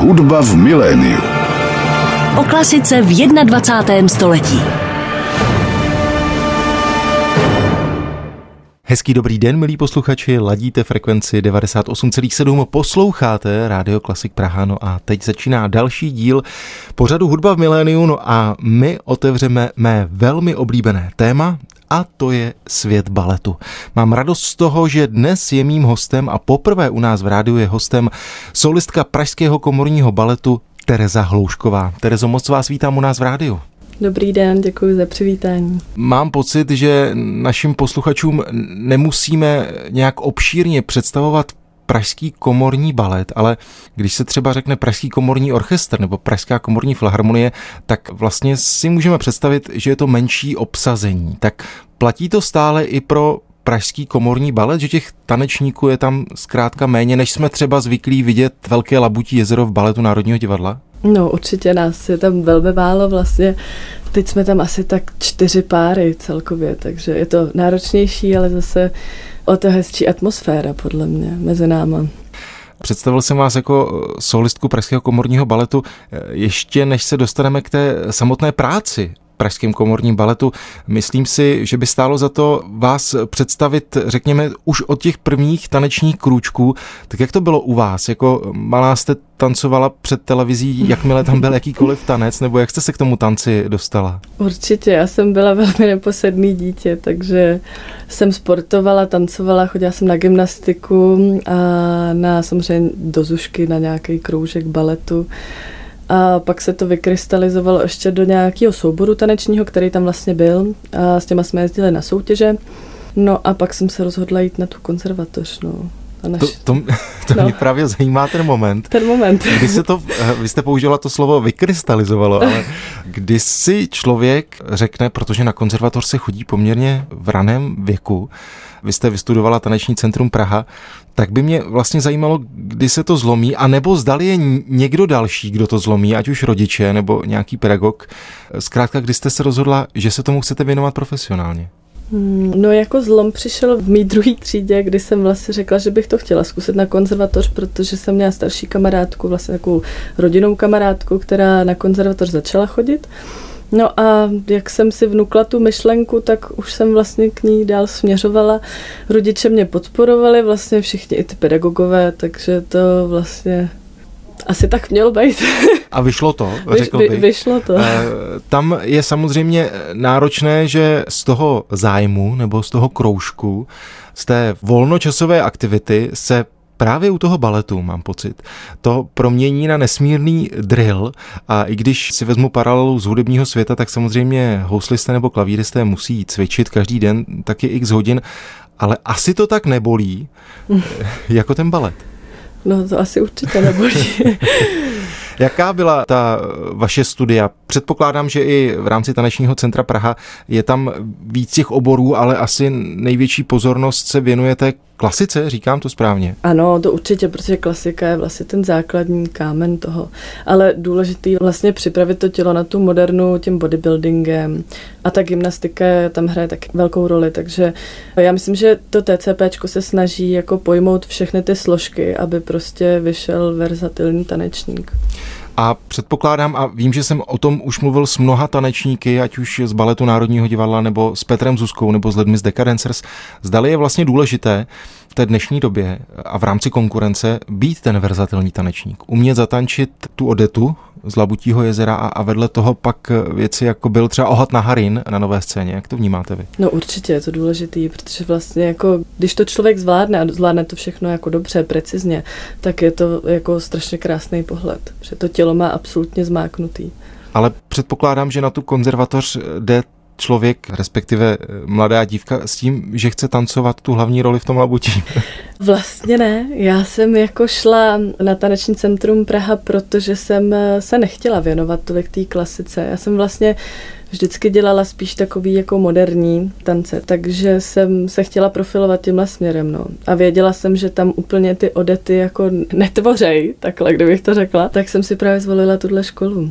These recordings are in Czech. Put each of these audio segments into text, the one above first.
Hudba v miléniu. O klasice v 21. století. Hezký dobrý den, milí posluchači, ladíte frekvenci 98,7, posloucháte Rádio Klasik Praha, no a teď začíná další díl pořadu Hudba v miléniu, no a my otevřeme mé velmi oblíbené téma a to je svět baletu. Mám radost z toho, že dnes je mým hostem a poprvé u nás v rádiu je hostem solistka Pražského komorního baletu Tereza Hloušková. Terezo, moc vás vítám u nás v rádiu. Dobrý den, děkuji za přivítání. Mám pocit, že našim posluchačům nemusíme nějak obšírně představovat Pražský komorní balet, ale když se třeba řekne Pražský komorní orchestr nebo Pražská komorní filharmonie, tak vlastně si můžeme představit, že je to menší obsazení. Tak platí to stále i pro pražský komorní balet, že těch tanečníků je tam zkrátka méně, než jsme třeba zvyklí vidět Velké labutí jezero v baletu Národního divadla? No určitě nás je tam velmi málo vlastně. Teď jsme tam asi tak čtyři páry celkově, takže je to náročnější, ale zase o to hezčí atmosféra podle mě mezi náma. Představil jsem vás jako solistku Pražského komorního baletu. Ještě než se dostaneme k té samotné práci Pražském komorním baletu. Myslím si, že by stálo za to vás představit, řekněme, už od těch prvních tanečních krůčků. Tak jak to bylo u vás? Jako malá jste tancovala před televizí, jakmile tam byl jakýkoliv tanec, nebo jak jste se k tomu tanci dostala? Určitě, já jsem byla velmi neposedný dítě, takže jsem sportovala, tancovala, chodila jsem na gymnastiku a na samozřejmě do Zušky, na nějaký kroužek baletu. A pak se to vykrystalizovalo ještě do nějakého souboru tanečního, který tam vlastně byl. A s těma jsme jezdili na soutěže. No a pak jsem se rozhodla jít na tu konzervatoř. No. Naš... To, to, to no. mě právě zajímá ten moment. Ten moment. Kdy se to, vy jste použila to slovo vykrystalizovalo, ale kdy si člověk řekne, protože na konzervatoř se chodí poměrně v raném věku, vy jste vystudovala Taneční centrum Praha, tak by mě vlastně zajímalo, kdy se to zlomí, a nebo zdali je někdo další, kdo to zlomí, ať už rodiče nebo nějaký pedagog. Zkrátka, kdy jste se rozhodla, že se tomu chcete věnovat profesionálně? Hmm, no jako zlom přišel v mý druhé třídě, kdy jsem vlastně řekla, že bych to chtěla zkusit na konzervatoř, protože jsem měla starší kamarádku, vlastně takovou rodinnou kamarádku, která na konzervatoř začala chodit. No a jak jsem si vnukla tu myšlenku, tak už jsem vlastně k ní dál směřovala. Rodiče mě podporovali, vlastně všichni i ty pedagogové, takže to vlastně asi tak mělo být. A vyšlo to, řekl bych. Vy, vyšlo to. E, tam je samozřejmě náročné, že z toho zájmu nebo z toho kroužku, z té volnočasové aktivity se právě u toho baletu, mám pocit, to promění na nesmírný drill a i když si vezmu paralelu z hudebního světa, tak samozřejmě houslisté nebo klavíristé musí cvičit každý den taky x hodin, ale asi to tak nebolí jako ten balet. No to asi určitě nebolí. Jaká byla ta vaše studia? Předpokládám, že i v rámci Tanečního centra Praha je tam víc těch oborů, ale asi největší pozornost se věnujete klasice, říkám to správně? Ano, to určitě, protože klasika je vlastně ten základní kámen toho. Ale důležitý vlastně připravit to tělo na tu modernu tím bodybuildingem a ta gymnastika tam hraje tak velkou roli, takže já myslím, že to TCP se snaží jako pojmout všechny ty složky, aby prostě vyšel verzatilní tanečník. A předpokládám, a vím, že jsem o tom už mluvil s mnoha tanečníky, ať už z Baletu Národního divadla, nebo s Petrem Zuzkou, nebo s lidmi z Decadencers, zdali je vlastně důležité v té dnešní době a v rámci konkurence být ten verzatilní tanečník. Umět zatančit tu odetu z Labutího jezera a, a vedle toho pak věci, jako byl třeba Ohat na Harin na nové scéně. Jak to vnímáte vy? No určitě je to důležitý, protože vlastně jako, když to člověk zvládne a zvládne to všechno jako dobře, precizně, tak je to jako strašně krásný pohled, protože to tělo má absolutně zmáknutý. Ale předpokládám, že na tu konzervatoř jde člověk, respektive eh, mladá dívka, s tím, že chce tancovat tu hlavní roli v tom labutí? Vlastně ne. Já jsem jako šla na taneční centrum Praha, protože jsem eh, se nechtěla věnovat tolik té klasice. Já jsem vlastně vždycky dělala spíš takový jako moderní tance, takže jsem se chtěla profilovat tímhle směrem, no. A věděla jsem, že tam úplně ty odety jako netvořej, takhle, kdybych to řekla, tak jsem si právě zvolila tuhle školu.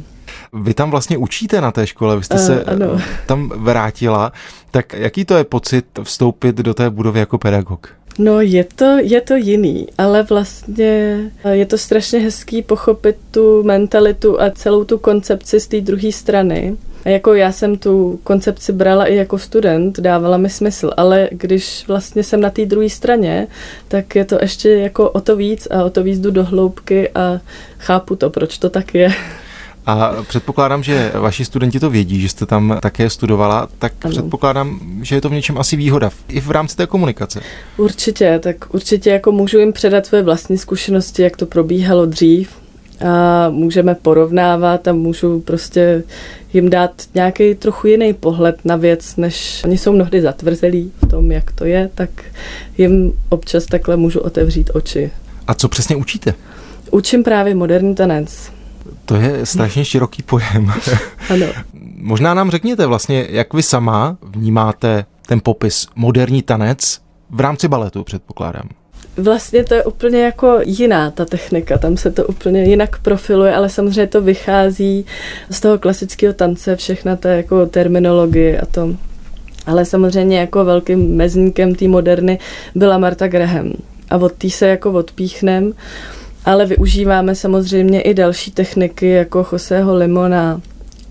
Vy tam vlastně učíte na té škole, vy jste uh, se ano. tam vrátila. Tak jaký to je pocit vstoupit do té budovy jako pedagog? No je to, je to jiný, ale vlastně je to strašně hezký pochopit tu mentalitu a celou tu koncepci z té druhé strany. A jako já jsem tu koncepci brala i jako student, dávala mi smysl, ale když vlastně jsem na té druhé straně, tak je to ještě jako o to víc a o to víc jdu do hloubky a chápu to, proč to tak je. A předpokládám, že vaši studenti to vědí, že jste tam také studovala, tak ano. předpokládám, že je to v něčem asi výhoda i v rámci té komunikace. Určitě, tak určitě jako můžu jim předat své vlastní zkušenosti, jak to probíhalo dřív a můžeme porovnávat a můžu prostě jim dát nějaký trochu jiný pohled na věc, než oni jsou mnohdy zatvrzelí v tom, jak to je, tak jim občas takhle můžu otevřít oči. A co přesně učíte? Učím právě moderní tanec. To je strašně široký pojem. ano. Možná nám řekněte vlastně, jak vy sama vnímáte ten popis moderní tanec v rámci baletu, předpokládám. Vlastně to je úplně jako jiná ta technika, tam se to úplně jinak profiluje, ale samozřejmě to vychází z toho klasického tance, všechna ta jako terminologie a to. Ale samozřejmě jako velkým mezníkem té moderny byla Marta Graham. A od té se jako odpíchnem, ale využíváme samozřejmě i další techniky jako Joseho Limona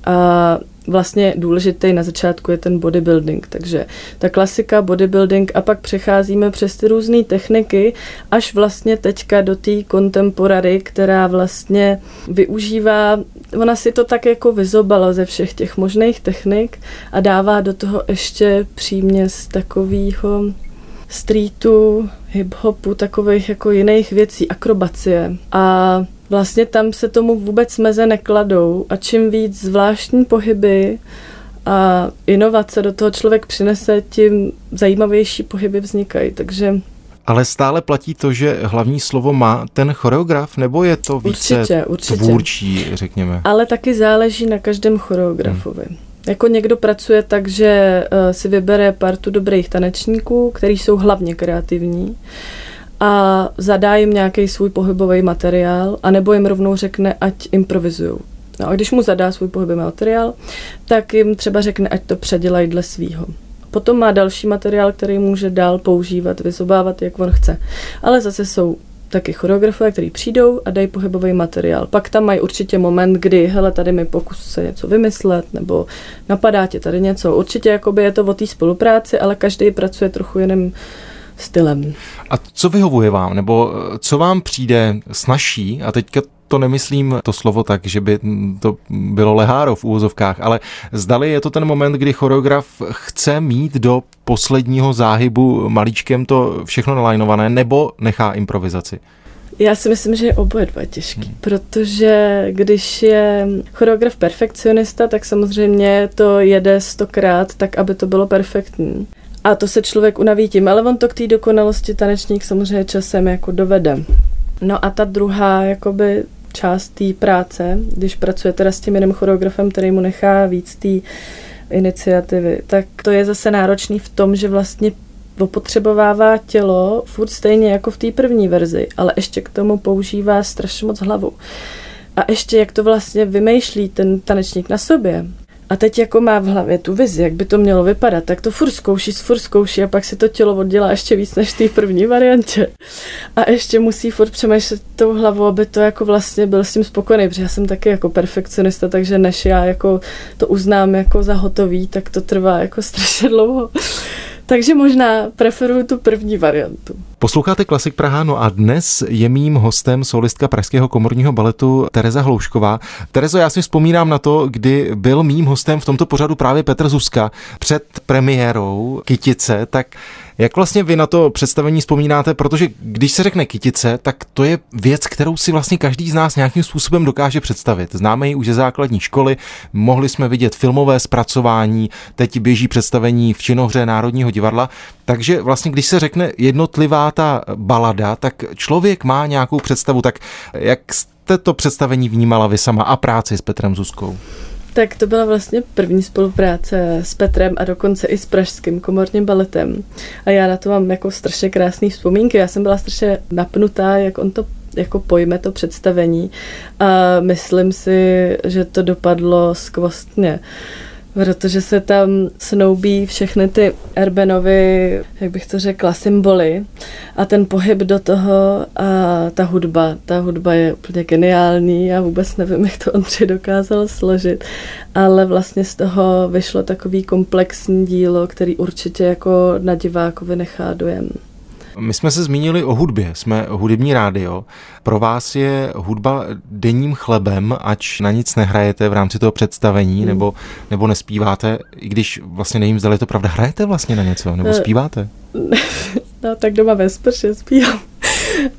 a vlastně důležitý na začátku je ten bodybuilding. Takže ta klasika bodybuilding a pak přecházíme přes ty různé techniky až vlastně teďka do té kontemporary, která vlastně využívá, ona si to tak jako vyzobala ze všech těch možných technik a dává do toho ještě příměs takového streetu, hip-hopu, takových jako jiných věcí, akrobacie. A vlastně tam se tomu vůbec meze nekladou a čím víc zvláštní pohyby a inovace do toho člověk přinese, tím zajímavější pohyby vznikají. Takže ale stále platí to, že hlavní slovo má ten choreograf, nebo je to více určitě, určitě. tvůrčí, řekněme? Ale taky záleží na každém choreografovi. Hmm. Jako někdo pracuje tak, že uh, si vybere partu dobrých tanečníků, kteří jsou hlavně kreativní a zadá jim nějaký svůj pohybový materiál, anebo jim rovnou řekne, ať improvizují. No a když mu zadá svůj pohybový materiál, tak jim třeba řekne, ať to předělají dle svýho. Potom má další materiál, který může dál používat, vyzobávat, jak on chce. Ale zase jsou taky choreografové, kteří přijdou a dají pohybový materiál. Pak tam mají určitě moment, kdy, hele, tady mi pokus se něco vymyslet, nebo napadá tě tady něco. Určitě jakoby je to o té spolupráci, ale každý pracuje trochu jiným stylem. A co vyhovuje vám, nebo eh, co vám přijde snažší, a teďka to nemyslím to slovo tak, že by to bylo leháro v úvozovkách, ale zdali je to ten moment, kdy choreograf chce mít do posledního záhybu malíčkem to všechno nalajnované, nebo nechá improvizaci? Já si myslím, že je oboje dva těžký, hmm. protože když je choreograf perfekcionista, tak samozřejmě to jede stokrát tak, aby to bylo perfektní. A to se člověk unaví tím, ale on to k té dokonalosti tanečník samozřejmě časem jako dovede. No a ta druhá jakoby část té práce, když pracuje teda s tím jiným choreografem, který mu nechá víc té iniciativy, tak to je zase náročný v tom, že vlastně opotřebovává tělo furt stejně jako v té první verzi, ale ještě k tomu používá strašně moc hlavu. A ještě jak to vlastně vymýšlí ten tanečník na sobě, a teď jako má v hlavě tu vizi, jak by to mělo vypadat, tak to furt zkouší, furt zkouší a pak si to tělo oddělá ještě víc než v té první variantě. A ještě musí furt přemýšlet tou hlavou, aby to jako vlastně byl s tím spokojený, protože já jsem taky jako perfekcionista, takže než já jako to uznám jako za hotový, tak to trvá jako strašně dlouho. Takže možná preferuju tu první variantu. Posloucháte Klasik Praha, no a dnes je mým hostem solistka Pražského komorního baletu Tereza Hloušková. Terezo, já si vzpomínám na to, kdy byl mým hostem v tomto pořadu právě Petr Zuzka před premiérou Kytice, tak jak vlastně vy na to představení vzpomínáte, protože když se řekne kytice, tak to je věc, kterou si vlastně každý z nás nějakým způsobem dokáže představit. Známe ji už ze základní školy, mohli jsme vidět filmové zpracování, teď běží představení v činohře Národního divadla, takže vlastně když se řekne jednotlivá ta balada, tak člověk má nějakou představu, tak jak jste to představení vnímala vy sama a práci s Petrem Zuzkou? Tak to byla vlastně první spolupráce s Petrem a dokonce i s pražským komorním baletem. A já na to mám jako strašně krásné vzpomínky. Já jsem byla strašně napnutá, jak on to jako pojme to představení a myslím si, že to dopadlo skvostně. Protože se tam snoubí všechny ty Erbenovy, jak bych to řekla, symboly a ten pohyb do toho a ta hudba. Ta hudba je úplně geniální, já vůbec nevím, jak to Ondřej dokázal složit, ale vlastně z toho vyšlo takový komplexní dílo, který určitě jako na divákovi nechá dojem. My jsme se zmínili o hudbě, jsme hudební rádio. Pro vás je hudba denním chlebem, ač na nic nehrajete v rámci toho představení, hmm. nebo, nebo nespíváte, i když vlastně nevím, zda je to pravda. Hrajete vlastně na něco, nebo eh, zpíváte? No tak doma ve sprše zpívám.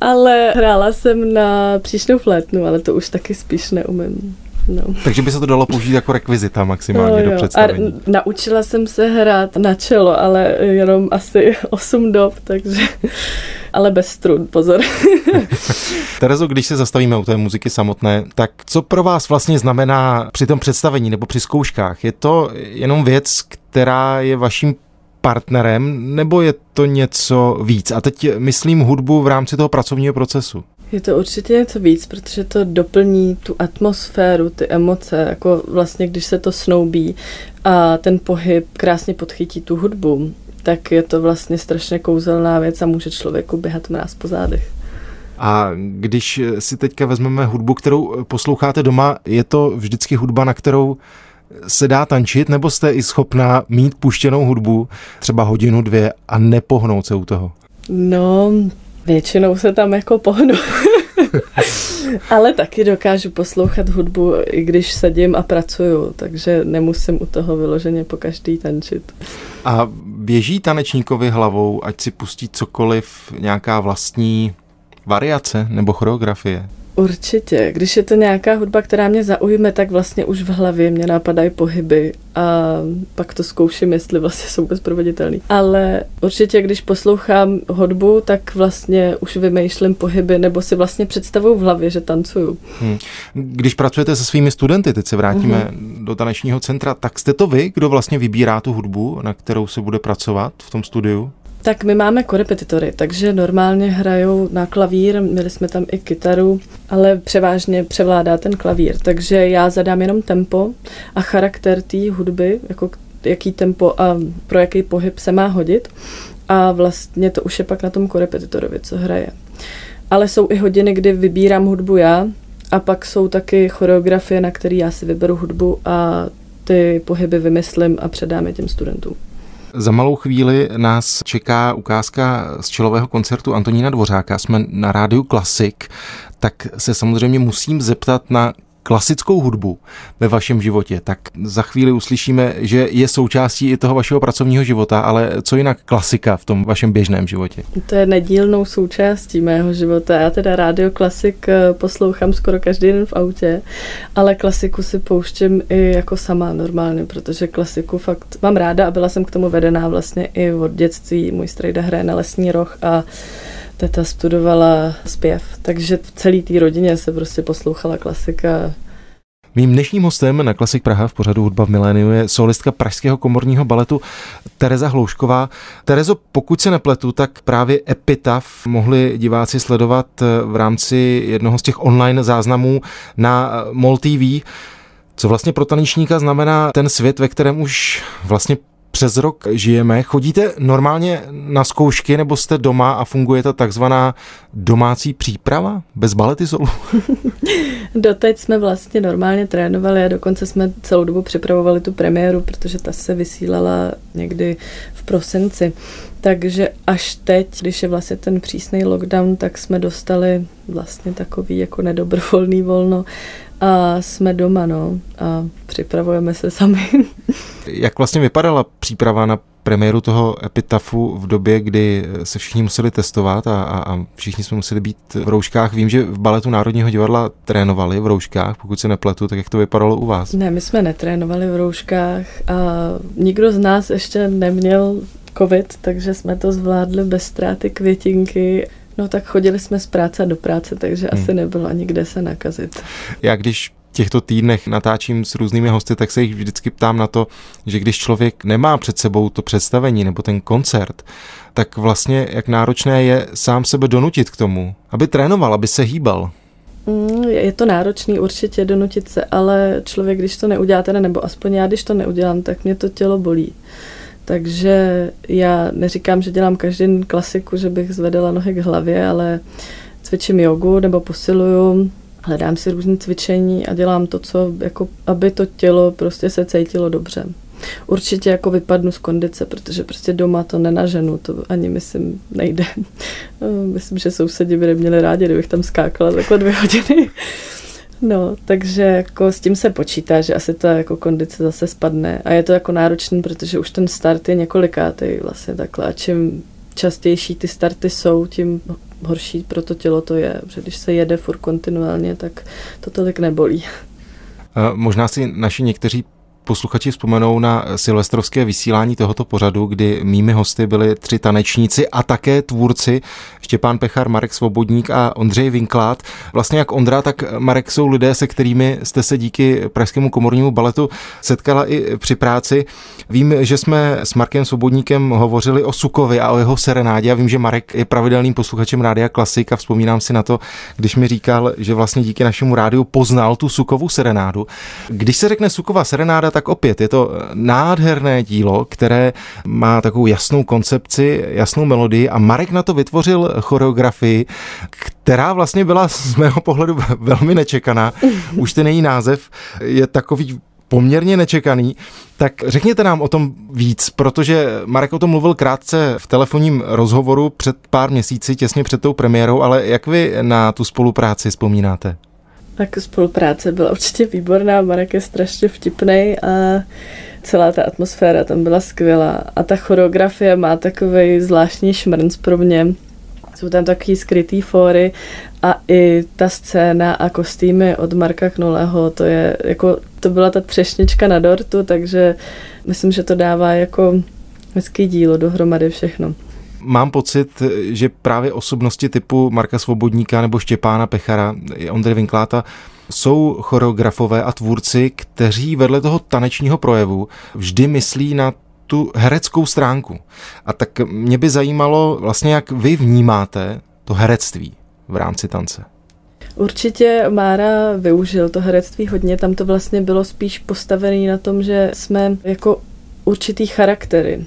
ale hrála jsem na příšnou flétnu, ale to už taky spíš neumím. No. Takže by se to dalo použít jako rekvizita maximálně no, do představení. A naučila jsem se hrát na čelo, ale jenom asi 8 dob, takže ale bez strun, pozor. Terezo, když se zastavíme u té muziky samotné, tak co pro vás vlastně znamená při tom představení nebo při zkouškách? Je to jenom věc, která je vaším partnerem, nebo je to něco víc? A teď myslím hudbu v rámci toho pracovního procesu. Je to určitě něco víc, protože to doplní tu atmosféru, ty emoce, jako vlastně když se to snoubí a ten pohyb krásně podchytí tu hudbu, tak je to vlastně strašně kouzelná věc a může člověku běhat mráz po zádech. A když si teďka vezmeme hudbu, kterou posloucháte doma, je to vždycky hudba, na kterou se dá tančit, nebo jste i schopná mít puštěnou hudbu třeba hodinu, dvě a nepohnout se u toho? No, Většinou se tam jako pohnu. Ale taky dokážu poslouchat hudbu, i když sedím a pracuju, takže nemusím u toho vyloženě po každý tančit. A běží tanečníkovi hlavou, ať si pustí cokoliv, nějaká vlastní variace nebo choreografie? Určitě. Když je to nějaká hudba, která mě zaujme, tak vlastně už v hlavě mě napadají pohyby a pak to zkouším, jestli vlastně jsou bezproveditelný. Ale určitě, když poslouchám hudbu, tak vlastně už vymýšlím pohyby nebo si vlastně představuju v hlavě, že tancuju. Hmm. Když pracujete se svými studenty, teď se vrátíme hmm. do tanečního centra, tak jste to vy, kdo vlastně vybírá tu hudbu, na kterou se bude pracovat v tom studiu? Tak my máme korepetitory, takže normálně hrajou na klavír, měli jsme tam i kytaru, ale převážně převládá ten klavír, takže já zadám jenom tempo a charakter té hudby, jako jaký tempo a pro jaký pohyb se má hodit a vlastně to už je pak na tom korepetitorovi, co hraje. Ale jsou i hodiny, kdy vybírám hudbu já a pak jsou taky choreografie, na které já si vyberu hudbu a ty pohyby vymyslím a předám je těm studentům. Za malou chvíli nás čeká ukázka z čelového koncertu Antonína Dvořáka. Jsme na rádiu Klasik, tak se samozřejmě musím zeptat na klasickou hudbu ve vašem životě, tak za chvíli uslyšíme, že je součástí i toho vašeho pracovního života, ale co jinak klasika v tom vašem běžném životě? To je nedílnou součástí mého života. Já teda rádio klasik eh, poslouchám skoro každý den v autě, ale klasiku si pouštím i jako sama normálně, protože klasiku fakt mám ráda a byla jsem k tomu vedená vlastně i od dětství. Můj strejda hraje na lesní roh a teta studovala zpěv, takže v celé té rodině se prostě poslouchala klasika. Mým dnešním hostem na Klasik Praha v pořadu Hudba v miléniu je solistka Pražského komorního baletu Tereza Hloušková. Terezo, pokud se nepletu, tak právě Epitaf mohli diváci sledovat v rámci jednoho z těch online záznamů na MOL TV. Co vlastně pro tanečníka znamená ten svět, ve kterém už vlastně přes rok žijeme. Chodíte normálně na zkoušky nebo jste doma a funguje ta takzvaná domácí příprava bez baletizolu? Doteď jsme vlastně normálně trénovali a dokonce jsme celou dobu připravovali tu premiéru, protože ta se vysílala někdy v prosinci. Takže až teď, když je vlastně ten přísný lockdown, tak jsme dostali vlastně takový jako nedobrovolný volno a jsme doma, no, a připravujeme se sami. Jak vlastně vypadala příprava na premiéru toho epitafu v době, kdy se všichni museli testovat a, a, a všichni jsme museli být v rouškách. Vím, že v baletu Národního divadla trénovali v rouškách, pokud se nepletu, tak jak to vypadalo u vás? Ne, my jsme netrénovali v rouškách a nikdo z nás ještě neměl covid, takže jsme to zvládli bez ztráty květinky. No tak chodili jsme z práce do práce, takže hmm. asi nebylo ani kde se nakazit. Já když těchto týdnech natáčím s různými hosty, tak se jich vždycky ptám na to, že když člověk nemá před sebou to představení nebo ten koncert, tak vlastně jak náročné je sám sebe donutit k tomu, aby trénoval, aby se hýbal. Mm, je to náročný určitě donutit se, ale člověk, když to neudělá, teda, nebo aspoň já, když to neudělám, tak mě to tělo bolí. Takže já neříkám, že dělám každý klasiku, že bych zvedala nohy k hlavě, ale cvičím jogu nebo posiluju, hledám si různé cvičení a dělám to, co, jako, aby to tělo prostě se cítilo dobře. Určitě jako vypadnu z kondice, protože prostě doma to nenaženu, to ani myslím nejde. myslím, že sousedi by neměli rádi, kdybych tam skákala takhle dvě hodiny. No, takže jako s tím se počítá, že asi ta jako kondice zase spadne a je to jako náročný, protože už ten start je několikátý vlastně takhle a čím častější ty starty jsou, tím horší pro to tělo to je, že když se jede furt kontinuálně, tak to tolik nebolí. Možná si naši někteří posluchači vzpomenou na silvestrovské vysílání tohoto pořadu, kdy mými hosty byli tři tanečníci a také tvůrci Štěpán Pechar, Marek Svobodník a Ondřej Vinklát. Vlastně jak Ondra, tak Marek jsou lidé, se kterými jste se díky Pražskému komornímu baletu setkala i při práci. Vím, že jsme s Markem Svobodníkem hovořili o Sukovi a o jeho serenádě a vím, že Marek je pravidelným posluchačem Rádia Klasik a vzpomínám si na to, když mi říkal, že vlastně díky našemu rádiu poznal tu Sukovu serenádu. Když se řekne Sukova serenáda, tak opět je to nádherné dílo, které má takovou jasnou koncepci, jasnou melodii a Marek na to vytvořil choreografii, která vlastně byla z mého pohledu velmi nečekaná. Už ten její název je takový poměrně nečekaný. Tak řekněte nám o tom víc, protože Marek o tom mluvil krátce v telefonním rozhovoru před pár měsíci, těsně před tou premiérou, ale jak vy na tu spolupráci vzpomínáte? Tak spolupráce byla určitě výborná, Marek je strašně vtipný a celá ta atmosféra tam byla skvělá a ta choreografie má takový zvláštní šmrnc pro mě. Jsou tam takový skrytý fóry a i ta scéna a kostýmy od Marka Knolého, to je jako, to byla ta třešnička na dortu, takže myslím, že to dává jako hezký dílo dohromady všechno mám pocit, že právě osobnosti typu Marka Svobodníka nebo Štěpána Pechara, Ondry Vinkláta, jsou choreografové a tvůrci, kteří vedle toho tanečního projevu vždy myslí na tu hereckou stránku. A tak mě by zajímalo vlastně, jak vy vnímáte to herectví v rámci tance. Určitě Mára využil to herectví hodně, tam to vlastně bylo spíš postavené na tom, že jsme jako určitý charaktery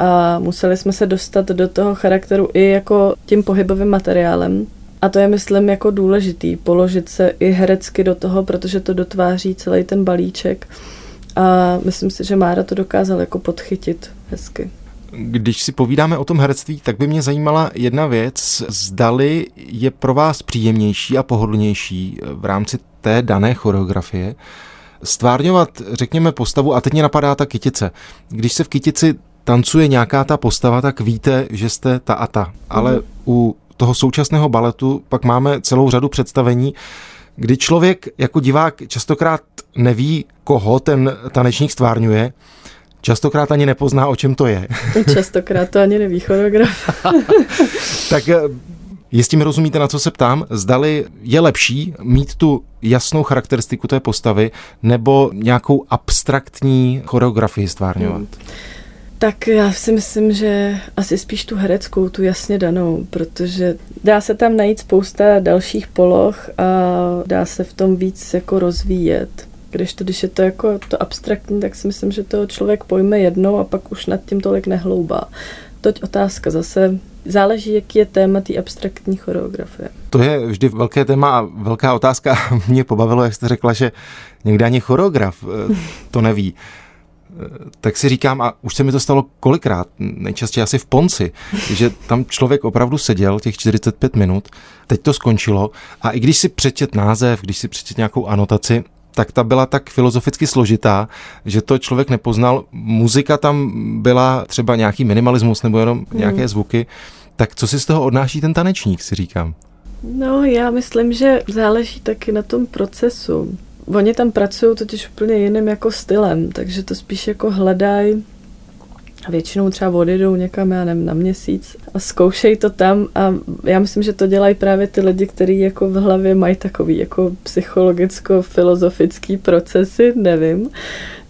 a museli jsme se dostat do toho charakteru i jako tím pohybovým materiálem. A to je, myslím, jako důležitý, položit se i herecky do toho, protože to dotváří celý ten balíček. A myslím si, že Mára to dokázal jako podchytit hezky. Když si povídáme o tom herectví, tak by mě zajímala jedna věc. Zdali je pro vás příjemnější a pohodlnější v rámci té dané choreografie stvárňovat, řekněme, postavu, a teď mě napadá ta kytice. Když se v kytici tancuje nějaká ta postava, tak víte, že jste ta a ta. Ale mm. u toho současného baletu pak máme celou řadu představení, kdy člověk jako divák častokrát neví, koho ten tanečník stvárňuje, častokrát ani nepozná, o čem to je. Častokrát to ani neví choreograf. tak eh, Jestli mi rozumíte, na co se ptám, zdali je lepší mít tu jasnou charakteristiku té postavy nebo nějakou abstraktní choreografii stvárňovat? Hmm. Tak já si myslím, že asi spíš tu hereckou, tu jasně danou, protože dá se tam najít spousta dalších poloh a dá se v tom víc jako rozvíjet. Když to, když je to jako to abstraktní, tak si myslím, že to člověk pojme jednou a pak už nad tím tolik nehloubá. Toť otázka zase záleží, jaký je téma té abstraktní choreografie. To je vždy velké téma a velká otázka. Mě pobavilo, jak jste řekla, že někdy ani choreograf eh, to neví tak si říkám, a už se mi to stalo kolikrát, nejčastěji asi v Ponci, že tam člověk opravdu seděl těch 45 minut, teď to skončilo a i když si přečet název, když si přečet nějakou anotaci, tak ta byla tak filozoficky složitá, že to člověk nepoznal. Muzika tam byla třeba nějaký minimalismus nebo jenom hmm. nějaké zvuky. Tak co si z toho odnáší ten tanečník, si říkám? No, já myslím, že záleží taky na tom procesu. Oni tam pracují totiž úplně jiným jako stylem, takže to spíš jako hledají a většinou třeba odjedou někam, já nevím, na měsíc a zkoušejí to tam a já myslím, že to dělají právě ty lidi, kteří jako v hlavě mají takový jako psychologicko-filozofický procesy, nevím.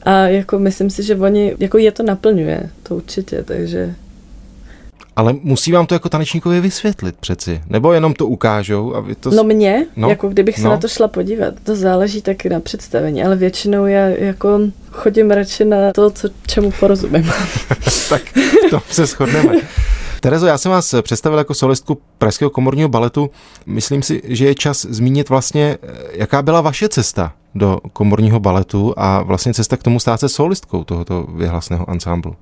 A jako myslím si, že oni, jako je to naplňuje, to určitě, takže Ale musí vám to jako tanečníkovi vysvětlit přeci, nebo jenom to ukážou a vy to... No mě, no, jako kdybych se no. na to šla podívat, to záleží taky na představení, ale většinou já jako chodím radši na to, co, čemu porozumím. tak v tom se shodneme. Terezo, já jsem vás představil jako solistku Pražského komorního baletu. Myslím si, že je čas zmínit vlastně, jaká byla vaše cesta do komorního baletu a vlastně cesta k tomu stát se solistkou tohoto vyhlasného ansámblu.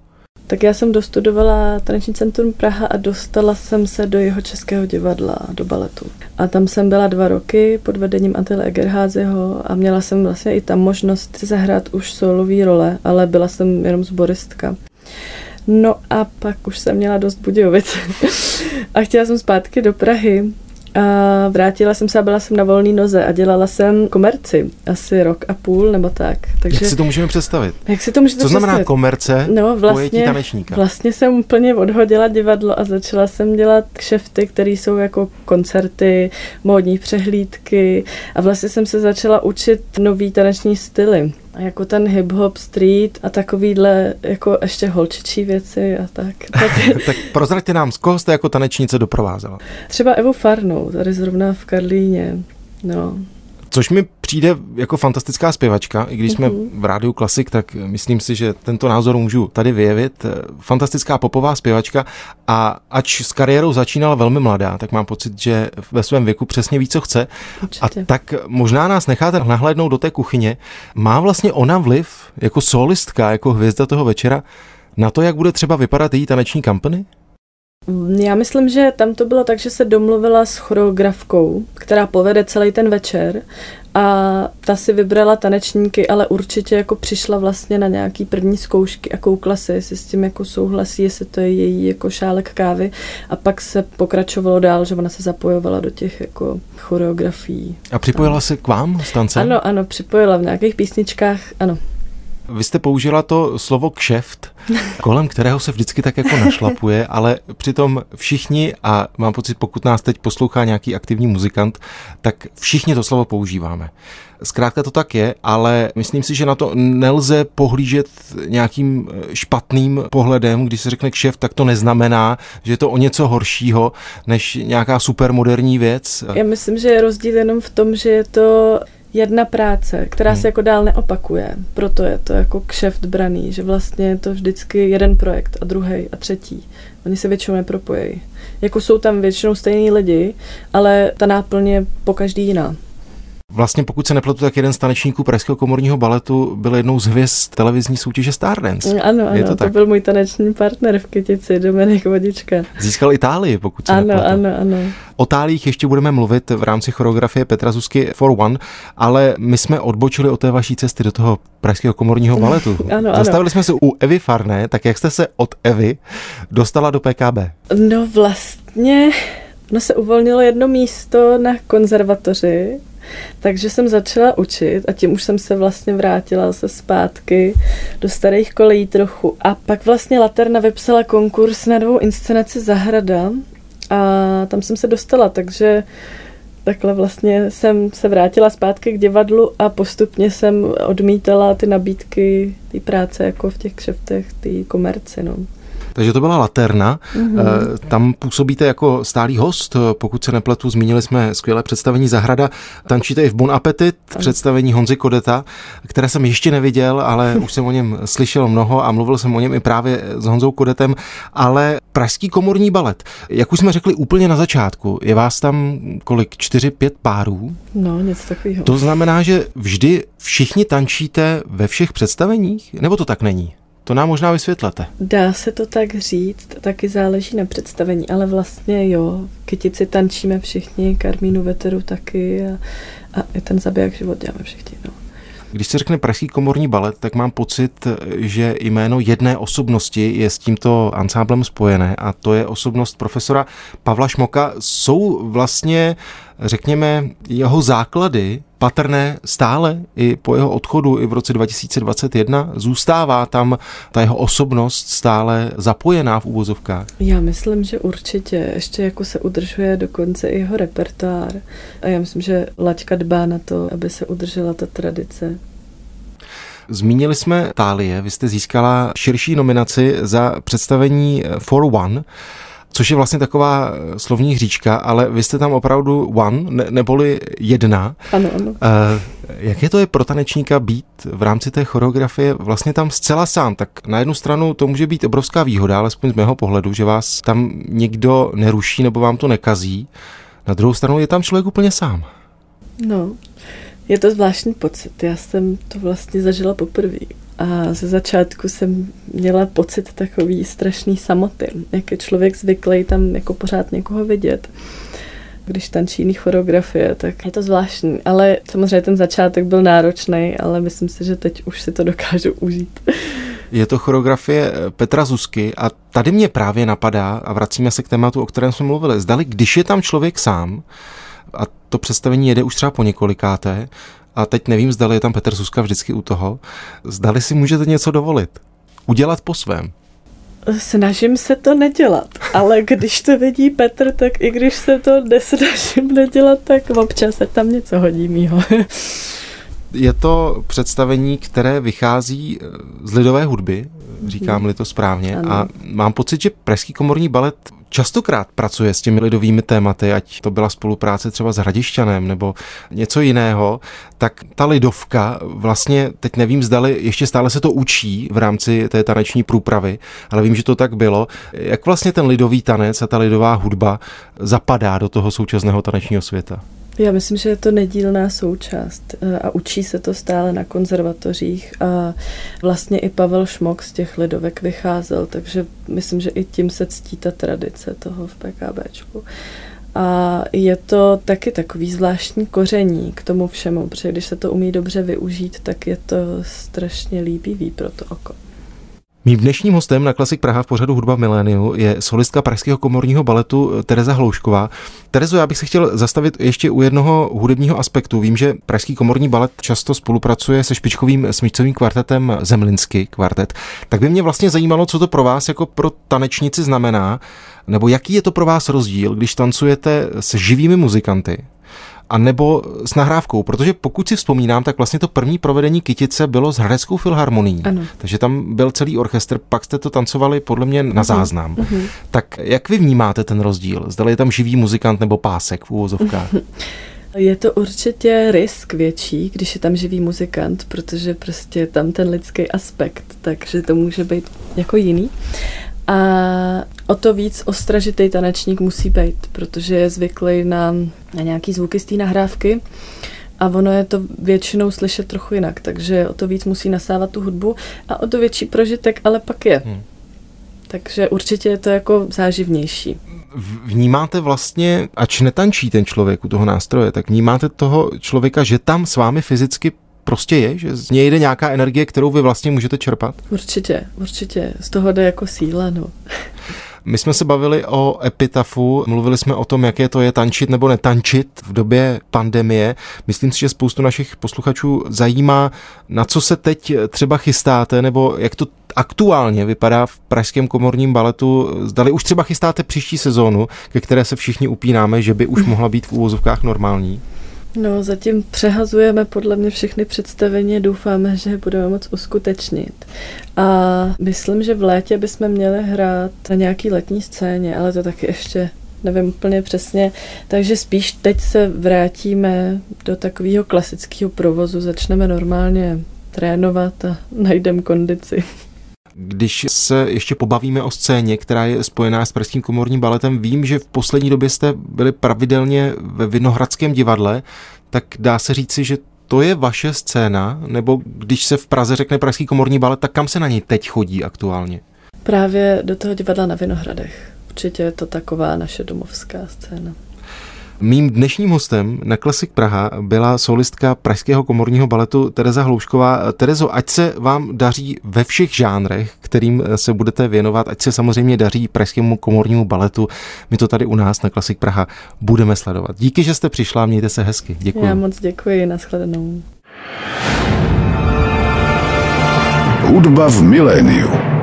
Tak já jsem dostudovala Taneční centrum Praha a dostala jsem se do jeho českého divadla, do baletu. A tam jsem byla dva roky pod vedením Antile Egerházeho a měla jsem vlastně i tam možnost zahrát už solový role, ale byla jsem jenom zboristka. No a pak už jsem měla dost Budějovic a chtěla jsem zpátky do Prahy, a vrátila jsem se a byla jsem na volné noze a dělala jsem komerci asi rok a půl nebo tak. Takže, jak si to můžeme představit? Jak si to můžete Co znamená představit? komerce no, vlastně, tanečníka? Vlastně jsem úplně odhodila divadlo a začala jsem dělat kšefty, které jsou jako koncerty, módní přehlídky a vlastně jsem se začala učit nový taneční styly jako ten hip-hop street a takovýhle jako ještě holčičí věci a tak. Tak, tak prozraďte nám, z koho jste jako tanečnice doprovázela? Třeba Evu Farnou, tady zrovna v Karlíně. No. Což mi přijde jako fantastická zpěvačka, i když jsme mm-hmm. v rádiu Klasik, tak myslím si, že tento názor můžu tady vyjevit. Fantastická popová zpěvačka a ač s kariérou začínala velmi mladá, tak mám pocit, že ve svém věku přesně ví, co chce. Určitě. A tak možná nás necháte nahlédnout do té kuchyně. Má vlastně ona vliv jako solistka, jako hvězda toho večera na to, jak bude třeba vypadat její taneční kampany? Já myslím, že tam to bylo tak, že se domluvila s choreografkou, která povede celý ten večer a ta si vybrala tanečníky, ale určitě jako přišla vlastně na nějaký první zkoušky a koukla se, jestli s tím jako souhlasí, jestli to je její jako šálek kávy a pak se pokračovalo dál, že ona se zapojovala do těch jako choreografií. A připojila se k vám s tancem? Ano, ano, připojila v nějakých písničkách, ano. Vy jste použila to slovo kšeft, kolem kterého se vždycky tak jako našlapuje, ale přitom všichni, a mám pocit, pokud nás teď poslouchá nějaký aktivní muzikant, tak všichni to slovo používáme. Zkrátka to tak je, ale myslím si, že na to nelze pohlížet nějakým špatným pohledem. Když se řekne kšeft, tak to neznamená, že je to o něco horšího než nějaká supermoderní věc. Já myslím, že je rozdíl jenom v tom, že je to jedna práce, která hmm. se jako dál neopakuje. Proto je to jako kšeft braný, že vlastně je to vždycky jeden projekt a druhý a třetí. Oni se většinou nepropojejí. Jako jsou tam většinou stejní lidi, ale ta náplň je po každý jiná. Vlastně pokud se nepletu, tak jeden z tanečníků Pražského komorního baletu byl jednou z hvězd televizní soutěže Stardance. Ano, ano, je to, to tak? byl můj taneční partner v Kytici, Dominik Vodička. Získal Itálii, pokud se ano, nepletu. Ano, ano, O tálích ještě budeme mluvit v rámci choreografie Petra Zuzky for One, ale my jsme odbočili od té vaší cesty do toho Pražského komorního baletu. ano, Zastavili ano. jsme se u Evy Farné, tak jak jste se od Evy dostala do PKB? No vlastně No se uvolnilo jedno místo na konzervatoři takže jsem začala učit a tím už jsem se vlastně vrátila se zpátky do starých kolejí trochu. A pak vlastně Laterna vypsala konkurs na novou inscenaci Zahrada a tam jsem se dostala, takže takhle vlastně jsem se vrátila zpátky k divadlu a postupně jsem odmítala ty nabídky té práce jako v těch kšeftech, té komerci. No. Takže to byla Laterna. Mm-hmm. Tam působíte jako stálý host, pokud se nepletu, zmínili jsme skvělé představení Zahrada. Tančíte i v Bon Appetit, představení Honzy Kodeta, které jsem ještě neviděl, ale už jsem o něm slyšel mnoho a mluvil jsem o něm i právě s Honzou Kodetem, ale Pražský komorní balet, jak už jsme řekli úplně na začátku, je vás tam kolik? Čtyři, pět párů? No, něco takového. To znamená, že vždy všichni tančíte ve všech představeních? Nebo to tak není? To nám možná vysvětlete. Dá se to tak říct, taky záleží na představení, ale vlastně jo, kytici tančíme všichni, Karmínu Veteru taky a, a i ten zabiják život děláme všichni. No. Když se řekne Pražský komorní balet, tak mám pocit, že jméno jedné osobnosti je s tímto ansáblem spojené a to je osobnost profesora Pavla Šmoka. Jsou vlastně, řekněme, jeho základy patrné stále i po jeho odchodu i v roce 2021? Zůstává tam ta jeho osobnost stále zapojená v úvozovkách? Já myslím, že určitě. Ještě jako se udržuje dokonce i jeho repertoár. A já myslím, že Laťka dbá na to, aby se udržela ta tradice. Zmínili jsme Tálie, vy jste získala širší nominaci za představení For One což je vlastně taková eh, slovní hříčka, ale vy jste tam opravdu one, ne, neboli jedna. Ano, ano. Uh, jak je to je pro tanečníka být v rámci té choreografie vlastně tam zcela sám? Tak na jednu stranu to může být obrovská výhoda, alespoň z mého pohledu, že vás tam nikdo neruší nebo vám to nekazí. Na druhou stranu je tam člověk úplně sám. No, je to zvláštní pocit. Já jsem to vlastně zažila poprvé. A ze začátku jsem měla pocit takový strašný samoty, jak je člověk zvyklý tam jako pořád někoho vidět. Když tančí jiný choreografie, tak je to zvláštní. Ale samozřejmě ten začátek byl náročný, ale myslím si, že teď už si to dokážu užít. Je to choreografie Petra Zuzky a tady mě právě napadá, a vracíme se k tématu, o kterém jsme mluvili, zdali, když je tam člověk sám, a to představení jede už třeba po několikáté, a teď nevím, zdali je tam Petr Zuzka vždycky u toho, zdali si můžete něco dovolit. Udělat po svém. Snažím se to nedělat, ale když to vidí Petr, tak i když se to nesnažím nedělat, tak občas se tam něco hodí mýho. Je to představení, které vychází z lidové hudby, říkám-li to správně, ano. a mám pocit, že Pražský komorní balet častokrát pracuje s těmi lidovými tématy, ať to byla spolupráce třeba s Hradišťanem nebo něco jiného, tak ta lidovka vlastně, teď nevím, zdali ještě stále se to učí v rámci té taneční průpravy, ale vím, že to tak bylo. Jak vlastně ten lidový tanec a ta lidová hudba zapadá do toho současného tanečního světa? Já myslím, že je to nedílná součást eh, a učí se to stále na konzervatořích a vlastně i Pavel Šmok z těch lidovek vycházel, takže myslím, že i tím se ctí ta tradice toho v PKBčku. A je to taky takový zvláštní koření k tomu všemu, protože když se to umí dobře využít, tak je to strašně líbivý pro to oko. Mým dnešním hostem na Klasik Praha v pořadu Hudba v miléniu je solistka Pražského komorního baletu Tereza Hloušková. Terezo, já bych se chtěl zastavit ještě u jednoho hudebního aspektu. Vím, že Pražský komorní balet často spolupracuje se špičkovým smyčcovým kvartetem Zemlinsky kvartet. Tak by mě vlastně zajímalo, co to pro vás jako pro tanečnici znamená, nebo jaký je to pro vás rozdíl, když tancujete se živými muzikanty a nebo s nahrávkou, protože pokud si vzpomínám, tak vlastně to první provedení Kytice bylo s Hradeckou filharmonií. Ano. Takže tam byl celý orchestr, pak jste to tancovali podle mě na mhm. záznam. Uh-huh. Tak jak vy vnímáte ten rozdíl? Zdali je tam živý muzikant nebo pásek v úvozovkách? Je to určitě risk větší, když je tam živý muzikant, protože prostě tam ten lidský aspekt, takže to může být jako jiný. A o to víc ostražitý tanečník musí být, protože je zvyklý na, na nějaký zvuky z té nahrávky a ono je to většinou slyšet trochu jinak, takže o to víc musí nasávat tu hudbu a o to větší prožitek ale pak je. Hmm. Takže určitě je to jako záživnější. Vnímáte vlastně, ač netančí ten člověk u toho nástroje, tak vnímáte toho člověka, že tam s vámi fyzicky prostě je, že z něj jde nějaká energie, kterou vy vlastně můžete čerpat? Určitě, určitě. Z toho jde jako síla, no. My jsme se bavili o epitafu, mluvili jsme o tom, jaké to je tančit nebo netančit v době pandemie. Myslím si, že spoustu našich posluchačů zajímá, na co se teď třeba chystáte, nebo jak to aktuálně vypadá v Pražském komorním baletu. Zdali už třeba chystáte příští sezónu, ke které se všichni upínáme, že by už mohla být v úvozovkách normální? No, zatím přehazujeme podle mě všechny představení doufáme, že je budeme moc uskutečnit. A myslím, že v létě bychom měli hrát na nějaký letní scéně, ale to taky ještě nevím úplně přesně. Takže spíš teď se vrátíme do takového klasického provozu, začneme normálně trénovat a najdeme kondici. Když se ještě pobavíme o scéně, která je spojená s Pražským komorním baletem, vím, že v poslední době jste byli pravidelně ve Vinohradském divadle, tak dá se říci, že to je vaše scéna, nebo když se v Praze řekne Pražský komorní balet, tak kam se na něj teď chodí aktuálně? Právě do toho divadla na Vinohradech. Určitě je to taková naše domovská scéna. Mým dnešním hostem na Klasik Praha byla solistka Pražského komorního baletu Tereza Hloušková. Terezo, ať se vám daří ve všech žánrech, kterým se budete věnovat, ať se samozřejmě daří Pražskému komornímu baletu. My to tady u nás na Klasik Praha budeme sledovat. Díky, že jste přišla, mějte se hezky. Děkuji. Já moc děkuji, nashledanou. Hudba v miléniu.